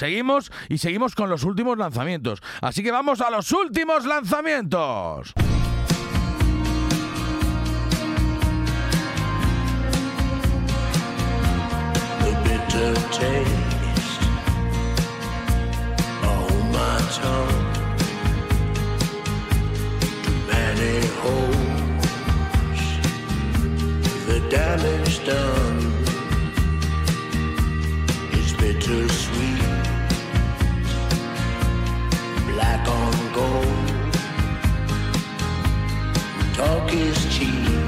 seguimos y seguimos con los últimos lanzamientos. Así que vamos a los últimos lanzamientos. Black on gold. Talk is cheap,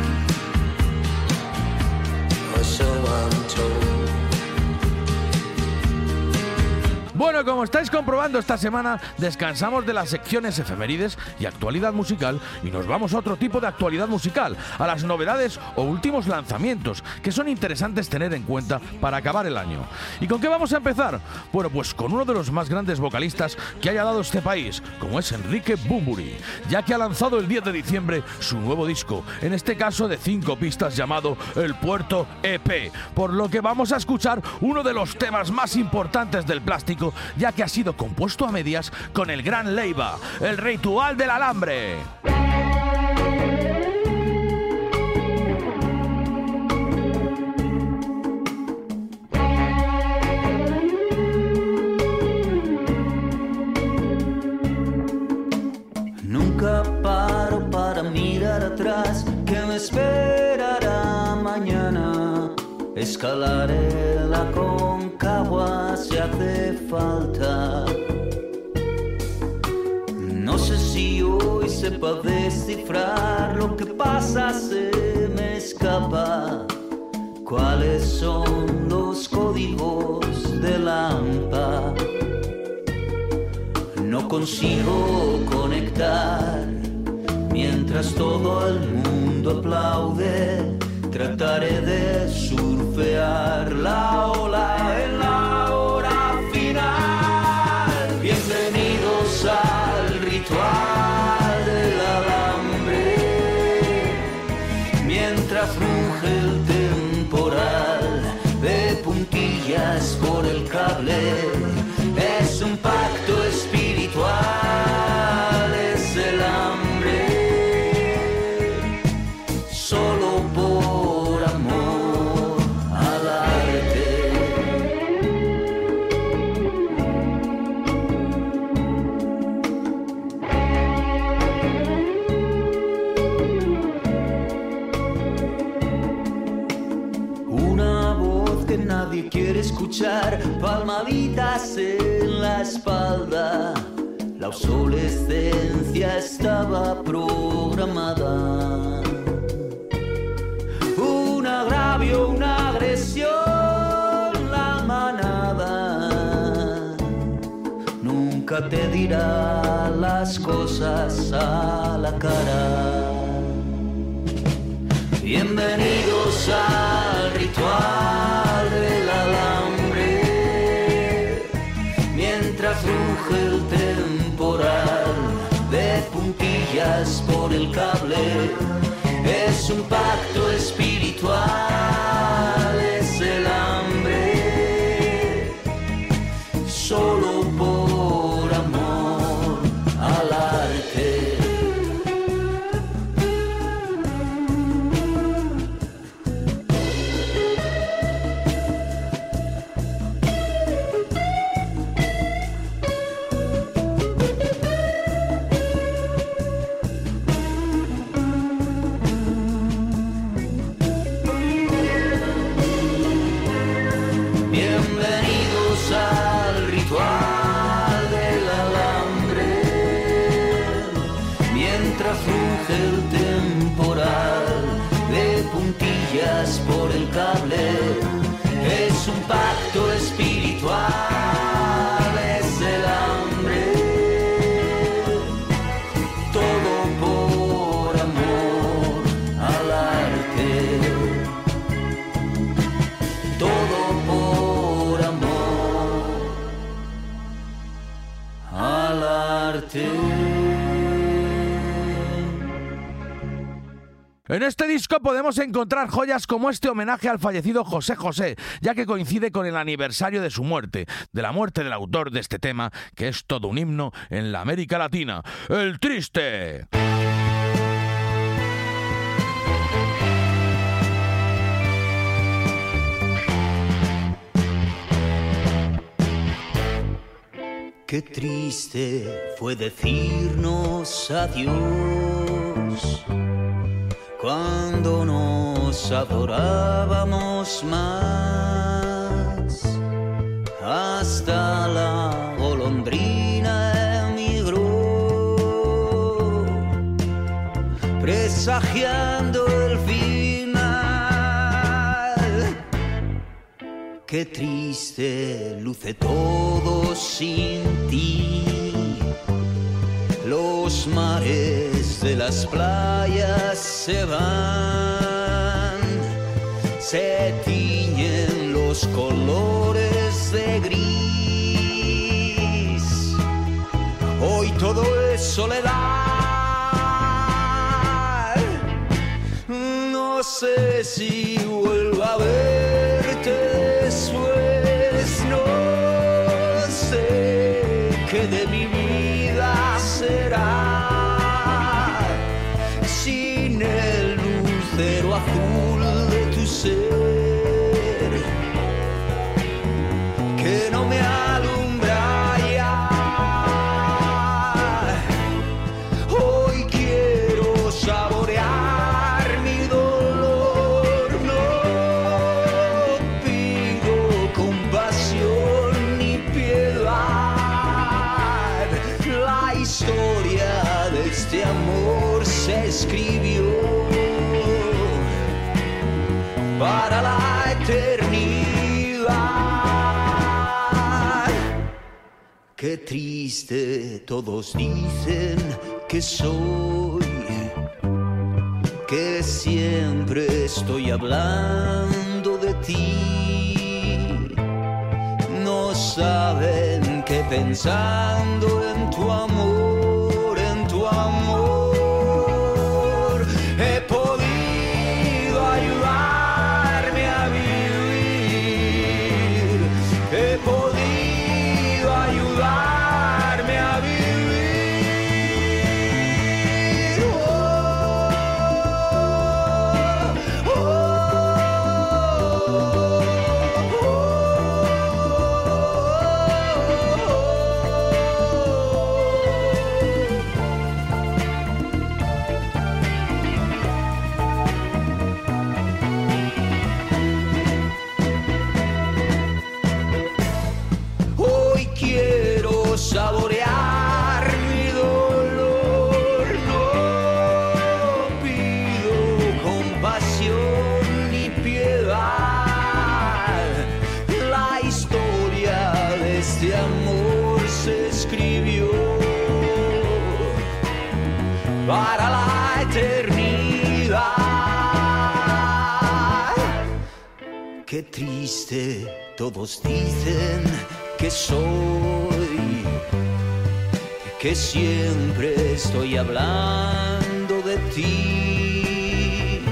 Bueno, como estáis comprobando esta semana, descansamos de las secciones efemérides y actualidad musical y nos vamos a otro tipo de actualidad musical, a las novedades o últimos lanzamientos que son interesantes tener en cuenta para acabar el año. ¿Y con qué vamos a empezar? Bueno, pues con uno de los más grandes vocalistas que haya dado este país, como es Enrique Bumburi, ya que ha lanzado el 10 de diciembre su nuevo disco, en este caso de cinco pistas llamado El Puerto EP, por lo que vamos a escuchar uno de los temas más importantes del plástico ya que ha sido compuesto a medias con el gran Leiva, el ritual del alambre. Nunca paro para mirar atrás, que me esperará mañana. Escalaré No sé si hoy sepa descifrar lo que pasa, se me escapa. ¿Cuáles son los códigos de la AMPA? No consigo conectar mientras todo el mundo aplaude Trataré de surfear la ola en la al palmaditas en la espalda. La obsolescencia estaba programada. Un agravio, una agresión, la manada. Nunca te dirá las cosas a la cara. Bienvenidos al puntillas por el cable. Es un pacto En este disco podemos encontrar joyas como este homenaje al fallecido José José, ya que coincide con el aniversario de su muerte, de la muerte del autor de este tema, que es todo un himno en la América Latina, El Triste. Qué triste fue decirnos adiós cuando nos adorábamos más. Hasta la golondrina emigró, presagiando el final. Qué triste luce todo sin ti los mares de las playas se van, se tiñen los colores de gris. Hoy todo es soledad. No sé si vuelvo a verte después, no sé qué de mi Qué triste todos dicen que soy, que siempre estoy hablando de ti. No saben que pensando todos dicen que soy, que siempre estoy hablando de ti.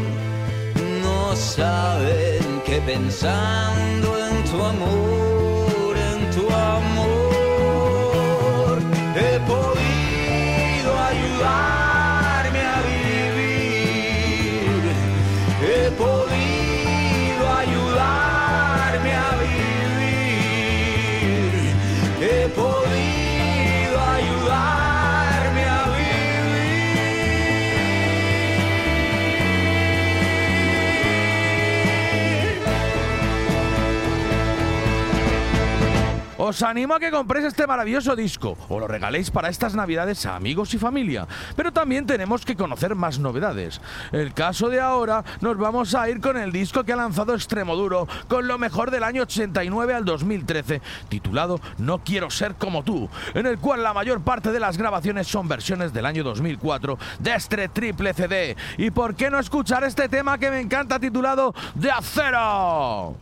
No saben que pensando en tu amor, Os animo a que compréis este maravilloso disco o lo regaléis para estas navidades a amigos y familia. Pero también tenemos que conocer más novedades. El caso de ahora nos vamos a ir con el disco que ha lanzado Extremoduro con lo mejor del año 89 al 2013, titulado No quiero ser como tú, en el cual la mayor parte de las grabaciones son versiones del año 2004 de este triple CD. ¿Y por qué no escuchar este tema que me encanta titulado De Acero?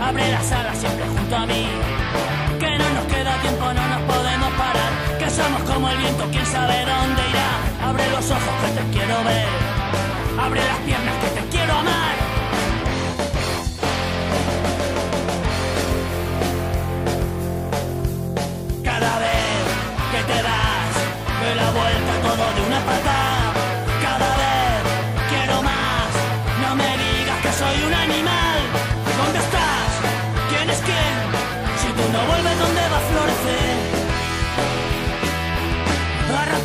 Abre la sala siempre junto a mí. Que no nos queda tiempo, no nos podemos parar, que somos como el viento, quién sabe dónde irá. Abre los ojos que te quiero ver, abre las piernas que te quiero amar.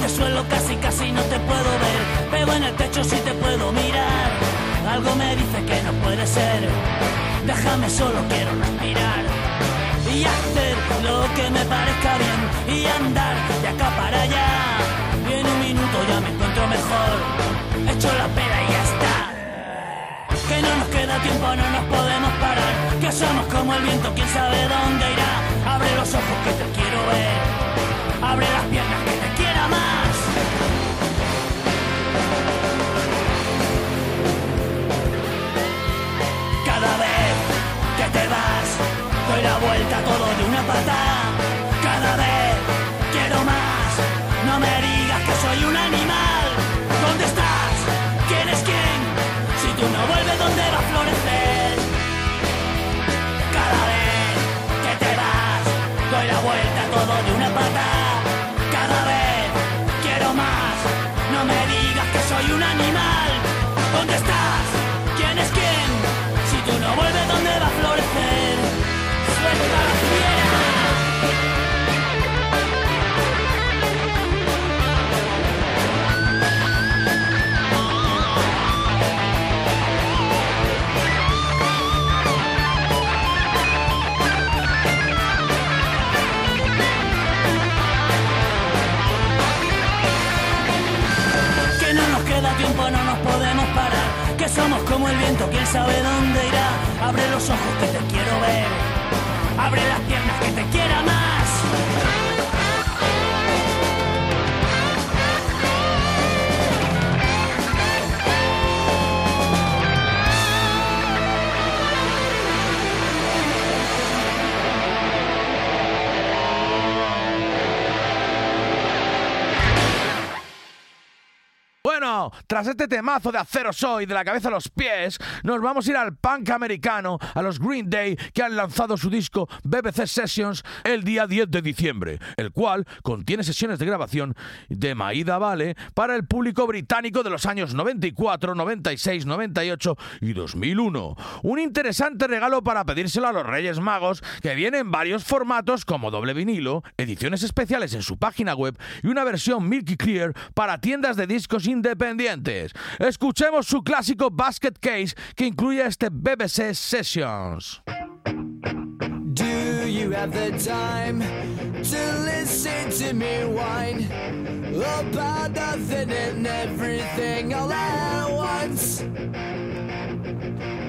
De suelo, casi casi no te puedo ver. Pego en el techo si te puedo mirar. Algo me dice que no puede ser. Déjame solo, quiero respirar y hacer lo que me parezca bien y andar de acá para allá. Y en un minuto ya me encuentro mejor, echo la pera y ya está. Que no nos queda tiempo, no nos podemos parar, que somos como el viento, quién sabe dónde irá. Abre los ojos que te quiero ver, abre las piernas vuelta todo de una patada. Somos como el viento, quién sabe dónde irá. Abre los ojos que te quiero ver. Abre las piernas que te quiera más. Tras este temazo de acero soy, de la cabeza a los pies, nos vamos a ir al punk americano, a los Green Day, que han lanzado su disco BBC Sessions el día 10 de diciembre, el cual contiene sesiones de grabación de Maida Vale para el público británico de los años 94, 96, 98 y 2001. Un interesante regalo para pedírselo a los Reyes Magos, que viene en varios formatos como doble vinilo, ediciones especiales en su página web y una versión Milky Clear para tiendas de discos independientes. Escuchemos su clásico Basket Case que incluye este BBC Sessions. Do you have the time to listen to me whine about nothing and everything all at once?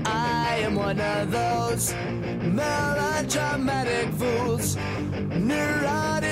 I am one of those melodramatic fools, neurotic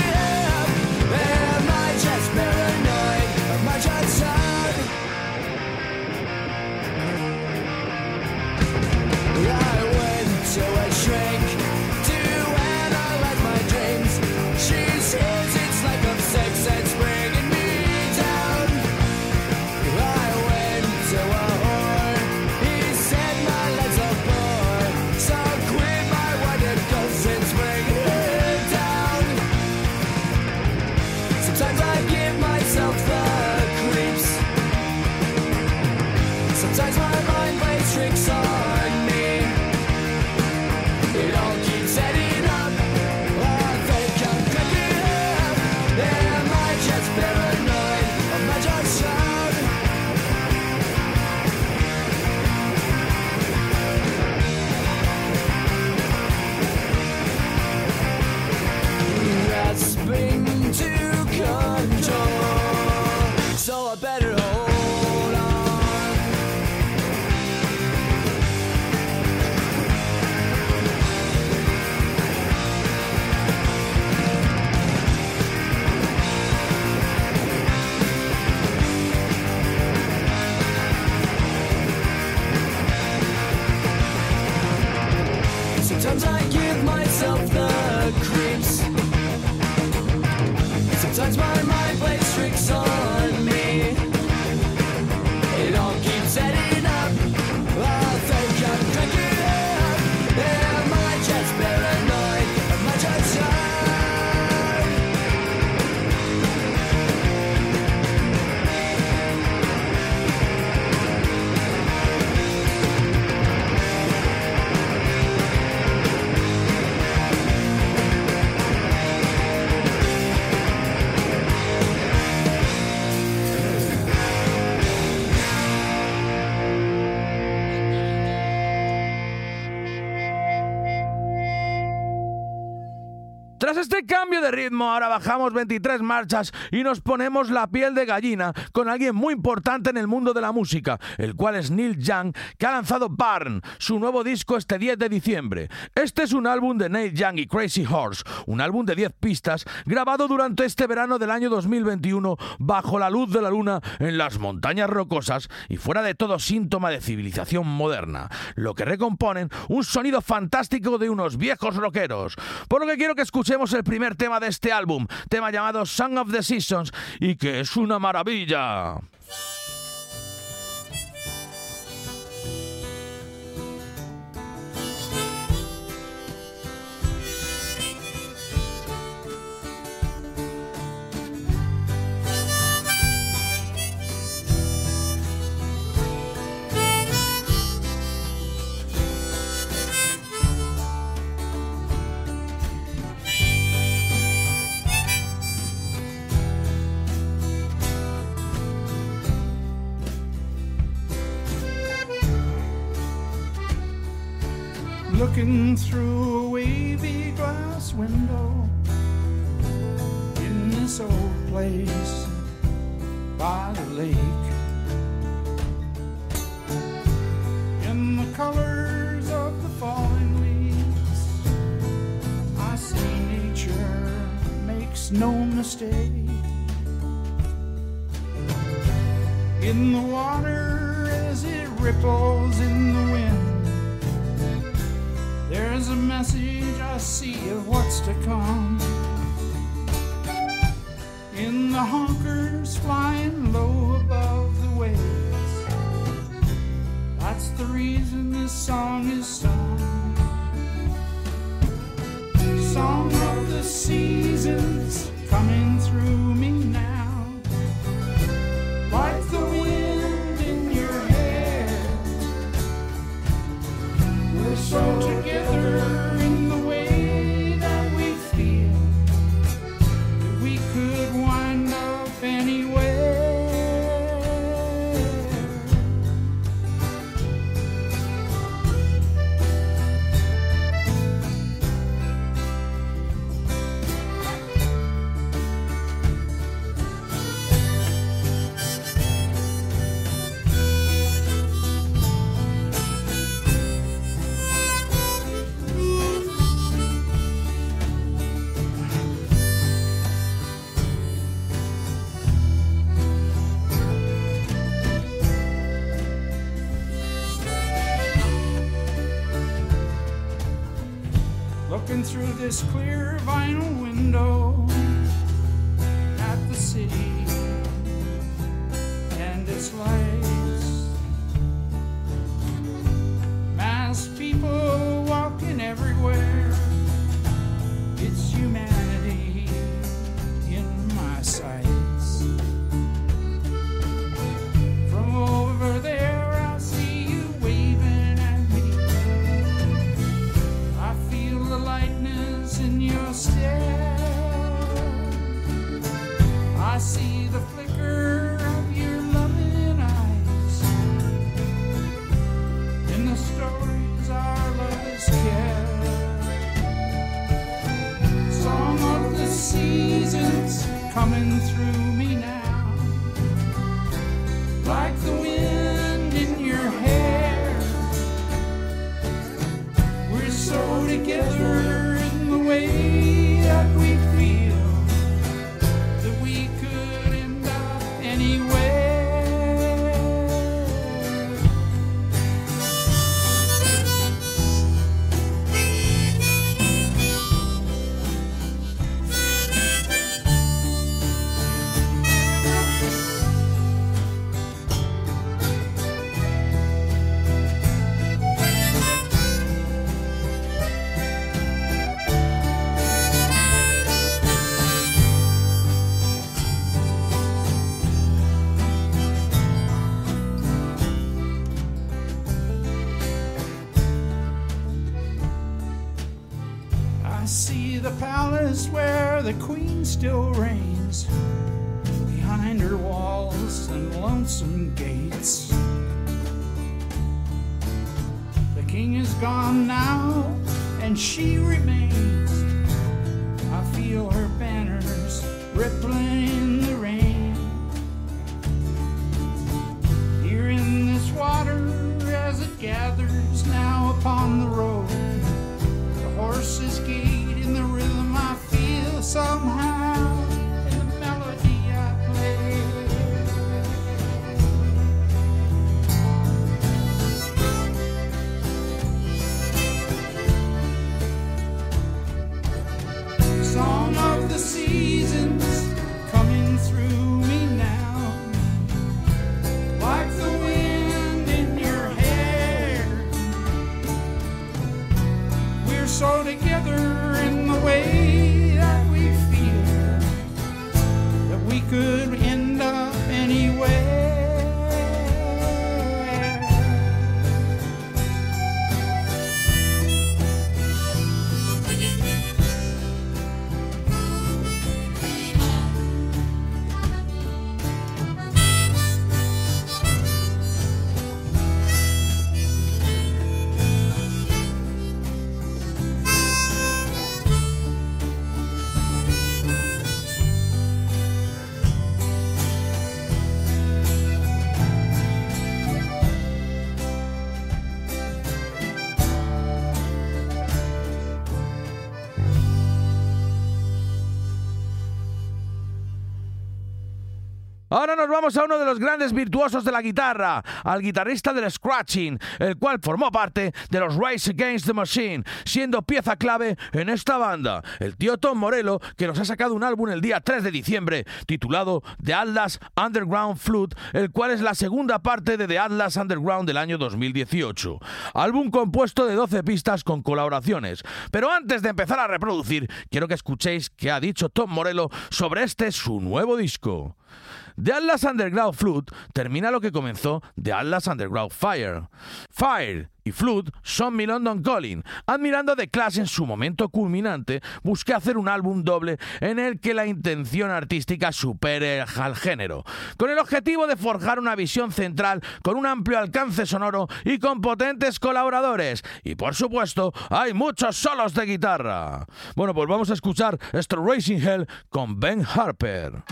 Tras este cambio de ritmo, ahora bajamos 23 marchas y nos ponemos la piel de gallina con alguien muy importante en el mundo de la música, el cual es Neil Young, que ha lanzado Barn, su nuevo disco este 10 de diciembre. Este es un álbum de Neil Young y Crazy Horse, un álbum de 10 pistas grabado durante este verano del año 2021 bajo la luz de la luna en las montañas rocosas y fuera de todo síntoma de civilización moderna, lo que recomponen un sonido fantástico de unos viejos rockeros. Por lo que quiero que escuchemos el primer tema de este álbum, tema llamado Song of the Seasons, y que es una maravilla. Looking through a wavy glass window in this old place by the lake. In the colors of the falling leaves, I see nature makes no mistake. In the water as it ripples in the wind. There's a message I see of what's to come. In the honkers flying low above the waves. That's the reason this song is sung. Song of the seasons coming through is clear. Coming through king is gone now, and she remains. I feel her banners rippling in the rain. Here in this water, as it gathers now upon the road, the horses gate in the rhythm I feel somehow Ahora nos vamos a uno de los grandes virtuosos de la guitarra, al guitarrista del scratching, el cual formó parte de los Rise Against the Machine, siendo pieza clave en esta banda, el tío Tom Morello, que nos ha sacado un álbum el día 3 de diciembre titulado The Atlas Underground Flute, el cual es la segunda parte de The Atlas Underground del año 2018. Álbum compuesto de 12 pistas con colaboraciones. Pero antes de empezar a reproducir, quiero que escuchéis qué ha dicho Tom Morello sobre este su nuevo disco. The Atlas Underground Flute termina lo que comenzó The Atlas Underground Fire. Fire y Flute son mi London Calling. Admirando The Clash en su momento culminante, busqué hacer un álbum doble en el que la intención artística supere al género, con el objetivo de forjar una visión central con un amplio alcance sonoro y con potentes colaboradores. Y por supuesto, hay muchos solos de guitarra. Bueno, pues vamos a escuchar Racing Hell con Ben Harper.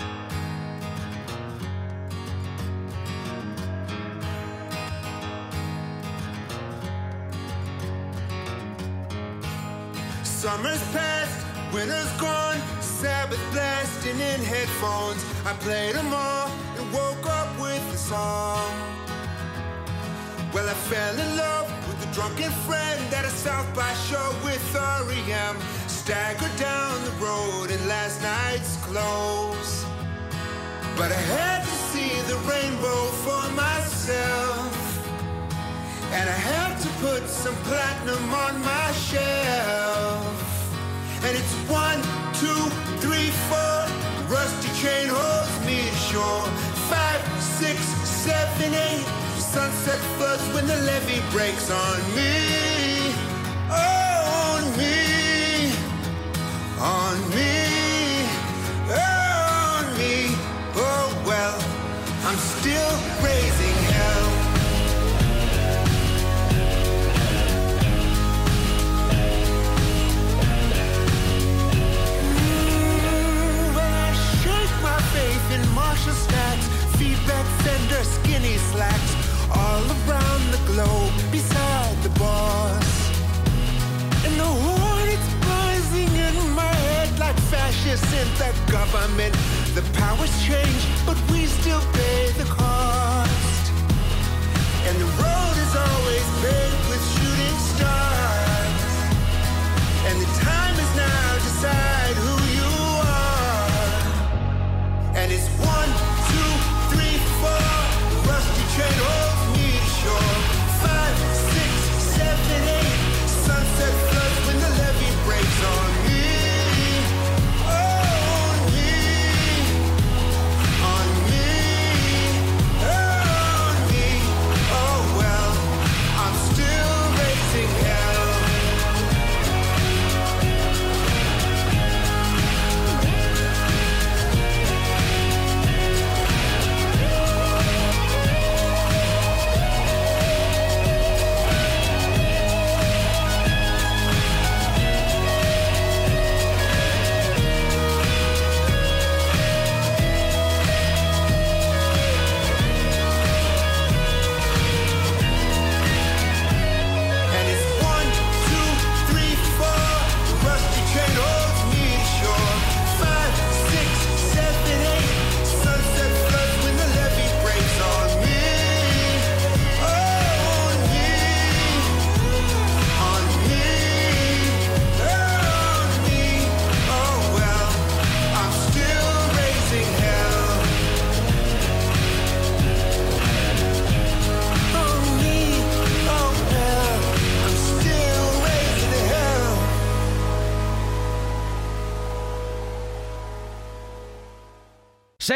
Summer's past, winter's gone, Sabbath blasting in headphones. I played them all and woke up with a song. Well, I fell in love with a drunken friend at a South by show with REM. Staggered down the road in last night's clothes. But I had to see the rainbow for myself. And I have to put some platinum on my shelf. And it's one, two, three, four. Rusty chain holds me ashore. Five, six, seven, eight. Sunset floods when the levee breaks on me. On me. On me. The government. The powers change, but we still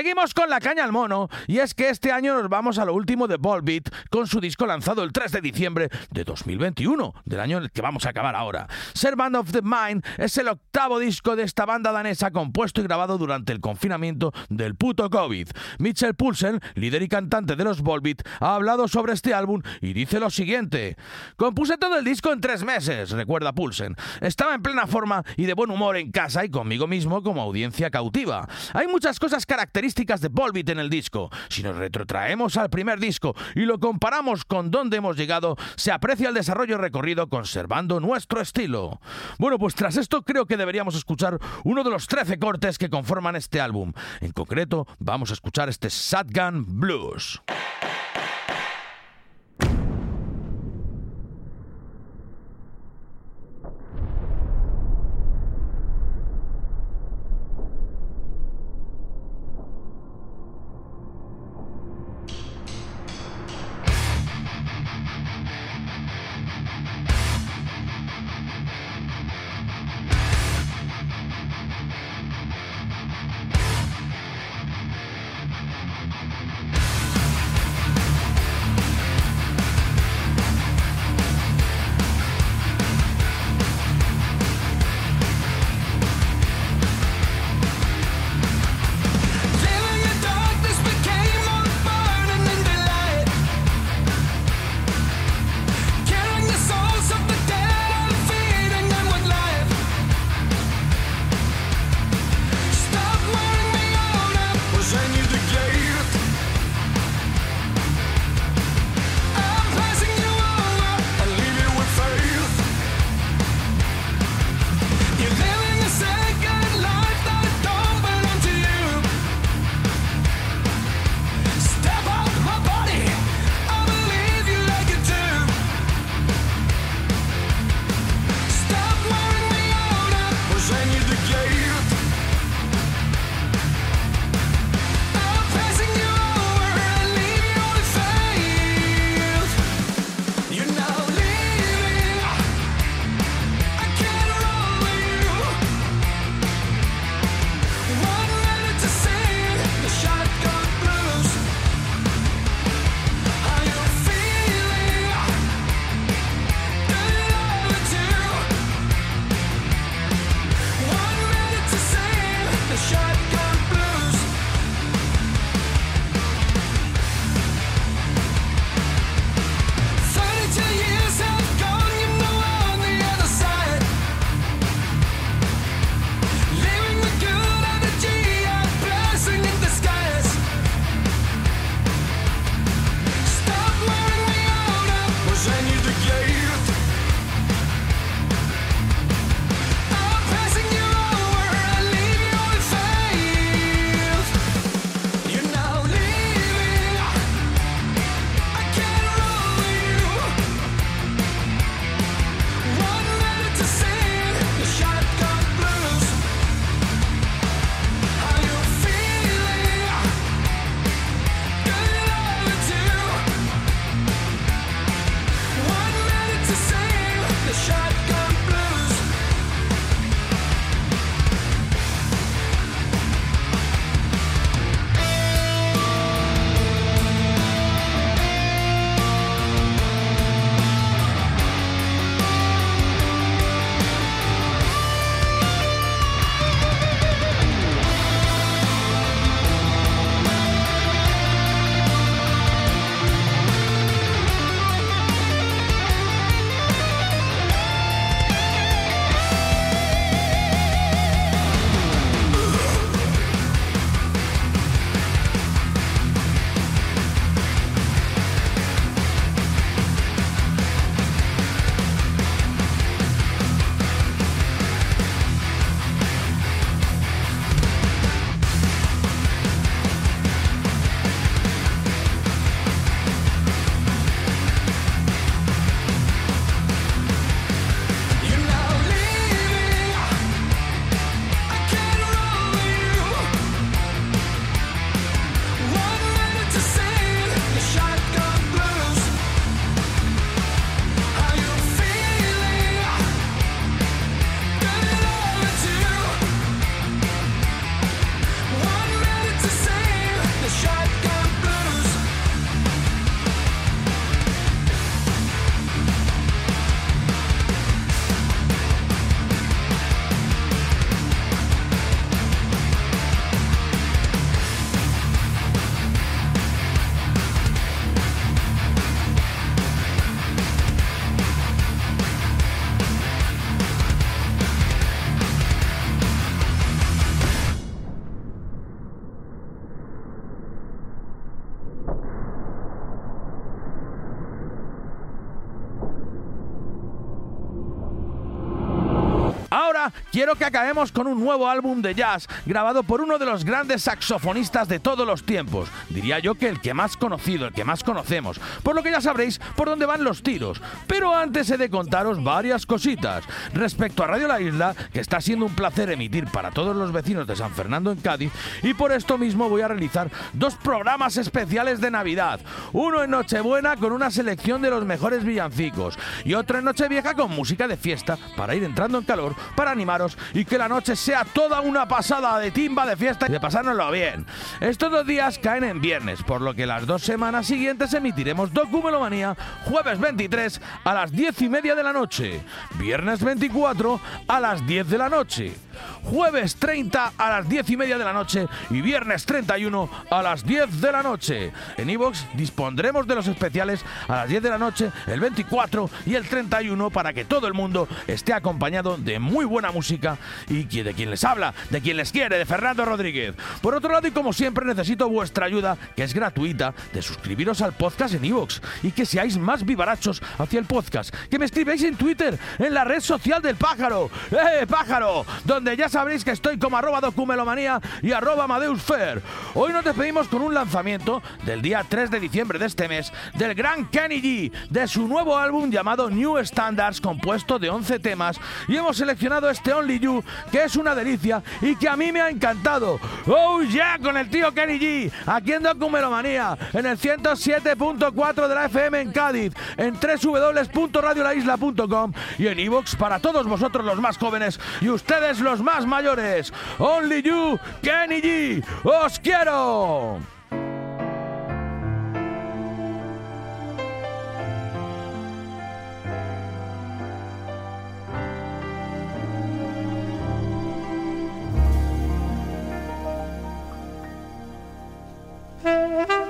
Seguimos con la caña al mono, y es que este año nos vamos a lo último de Volbeat con su disco lanzado el 3 de diciembre de 2021, del año en el que vamos a acabar ahora. Servant of the Mind es el octavo disco de esta banda danesa compuesto y grabado durante el confinamiento del puto COVID. Mitchell Poulsen, líder y cantante de los Volbeat, ha hablado sobre este álbum y dice lo siguiente: Compuse todo el disco en tres meses, recuerda Poulsen. Estaba en plena forma y de buen humor en casa y conmigo mismo como audiencia cautiva. Hay muchas cosas características de Volbeat en el disco. Si nos retrotraemos al primer disco y lo comparamos con dónde hemos llegado, se aprecia el desarrollo recorrido conservando nuestro estilo. Bueno, pues tras esto creo que deberíamos escuchar uno de los 13 cortes que conforman este álbum. En concreto, vamos a escuchar este Shotgun Blues. Quiero que acabemos con un nuevo álbum de jazz grabado por uno de los grandes saxofonistas de todos los tiempos. Diría yo que el que más conocido, el que más conocemos, por lo que ya sabréis por dónde van los tiros. Pero antes he de contaros varias cositas. Respecto a Radio La Isla, que está siendo un placer emitir para todos los vecinos de San Fernando en Cádiz, y por esto mismo voy a realizar dos programas especiales de Navidad. Uno en Nochebuena con una selección de los mejores villancicos y otro en Nochevieja con música de fiesta para ir entrando en calor, para animaros y que la noche sea toda una pasada de timba de fiesta y de pasárnoslo bien. Estos dos días caen en viernes, por lo que las dos semanas siguientes emitiremos Documelomanía jueves 23 a las 10 y media de la noche, viernes 24 a las 10 de la noche, jueves 30 a las 10 y media de la noche y viernes 31 a las 10 de la noche. En Evox dispondremos de los especiales a las 10 de la noche, el 24 y el 31 para que todo el mundo esté acompañado de muy buena música y que de quien les habla, de quien les quiere, de Fernando Rodríguez. Por otro lado, y como siempre, necesito vuestra ayuda, que es gratuita, de suscribiros al podcast en Evox y que seáis más vivarachos hacia el podcast. Que me escribáis en Twitter, en la red social del pájaro, ¡eh, pájaro! Donde ya sabréis que estoy como arroba documelomanía y arroba Amadeusfer. Hoy nos despedimos con un lanzamiento del día 3 de diciembre de este mes del gran Kenny G, de su nuevo álbum llamado New Standards, compuesto de 11 temas, y hemos seleccionado este Only You, que es una delicia y que a mí me ha encantado. ¡Oh yeah! Con el tío Kenny G, aquí en Documelomanía, en el 107.4 de la FM en Cádiz, en www.radiolaisla.com y en iVoox para todos vosotros los más jóvenes y ustedes los más mayores. Only You, Kenny G, ¡os quiero! Música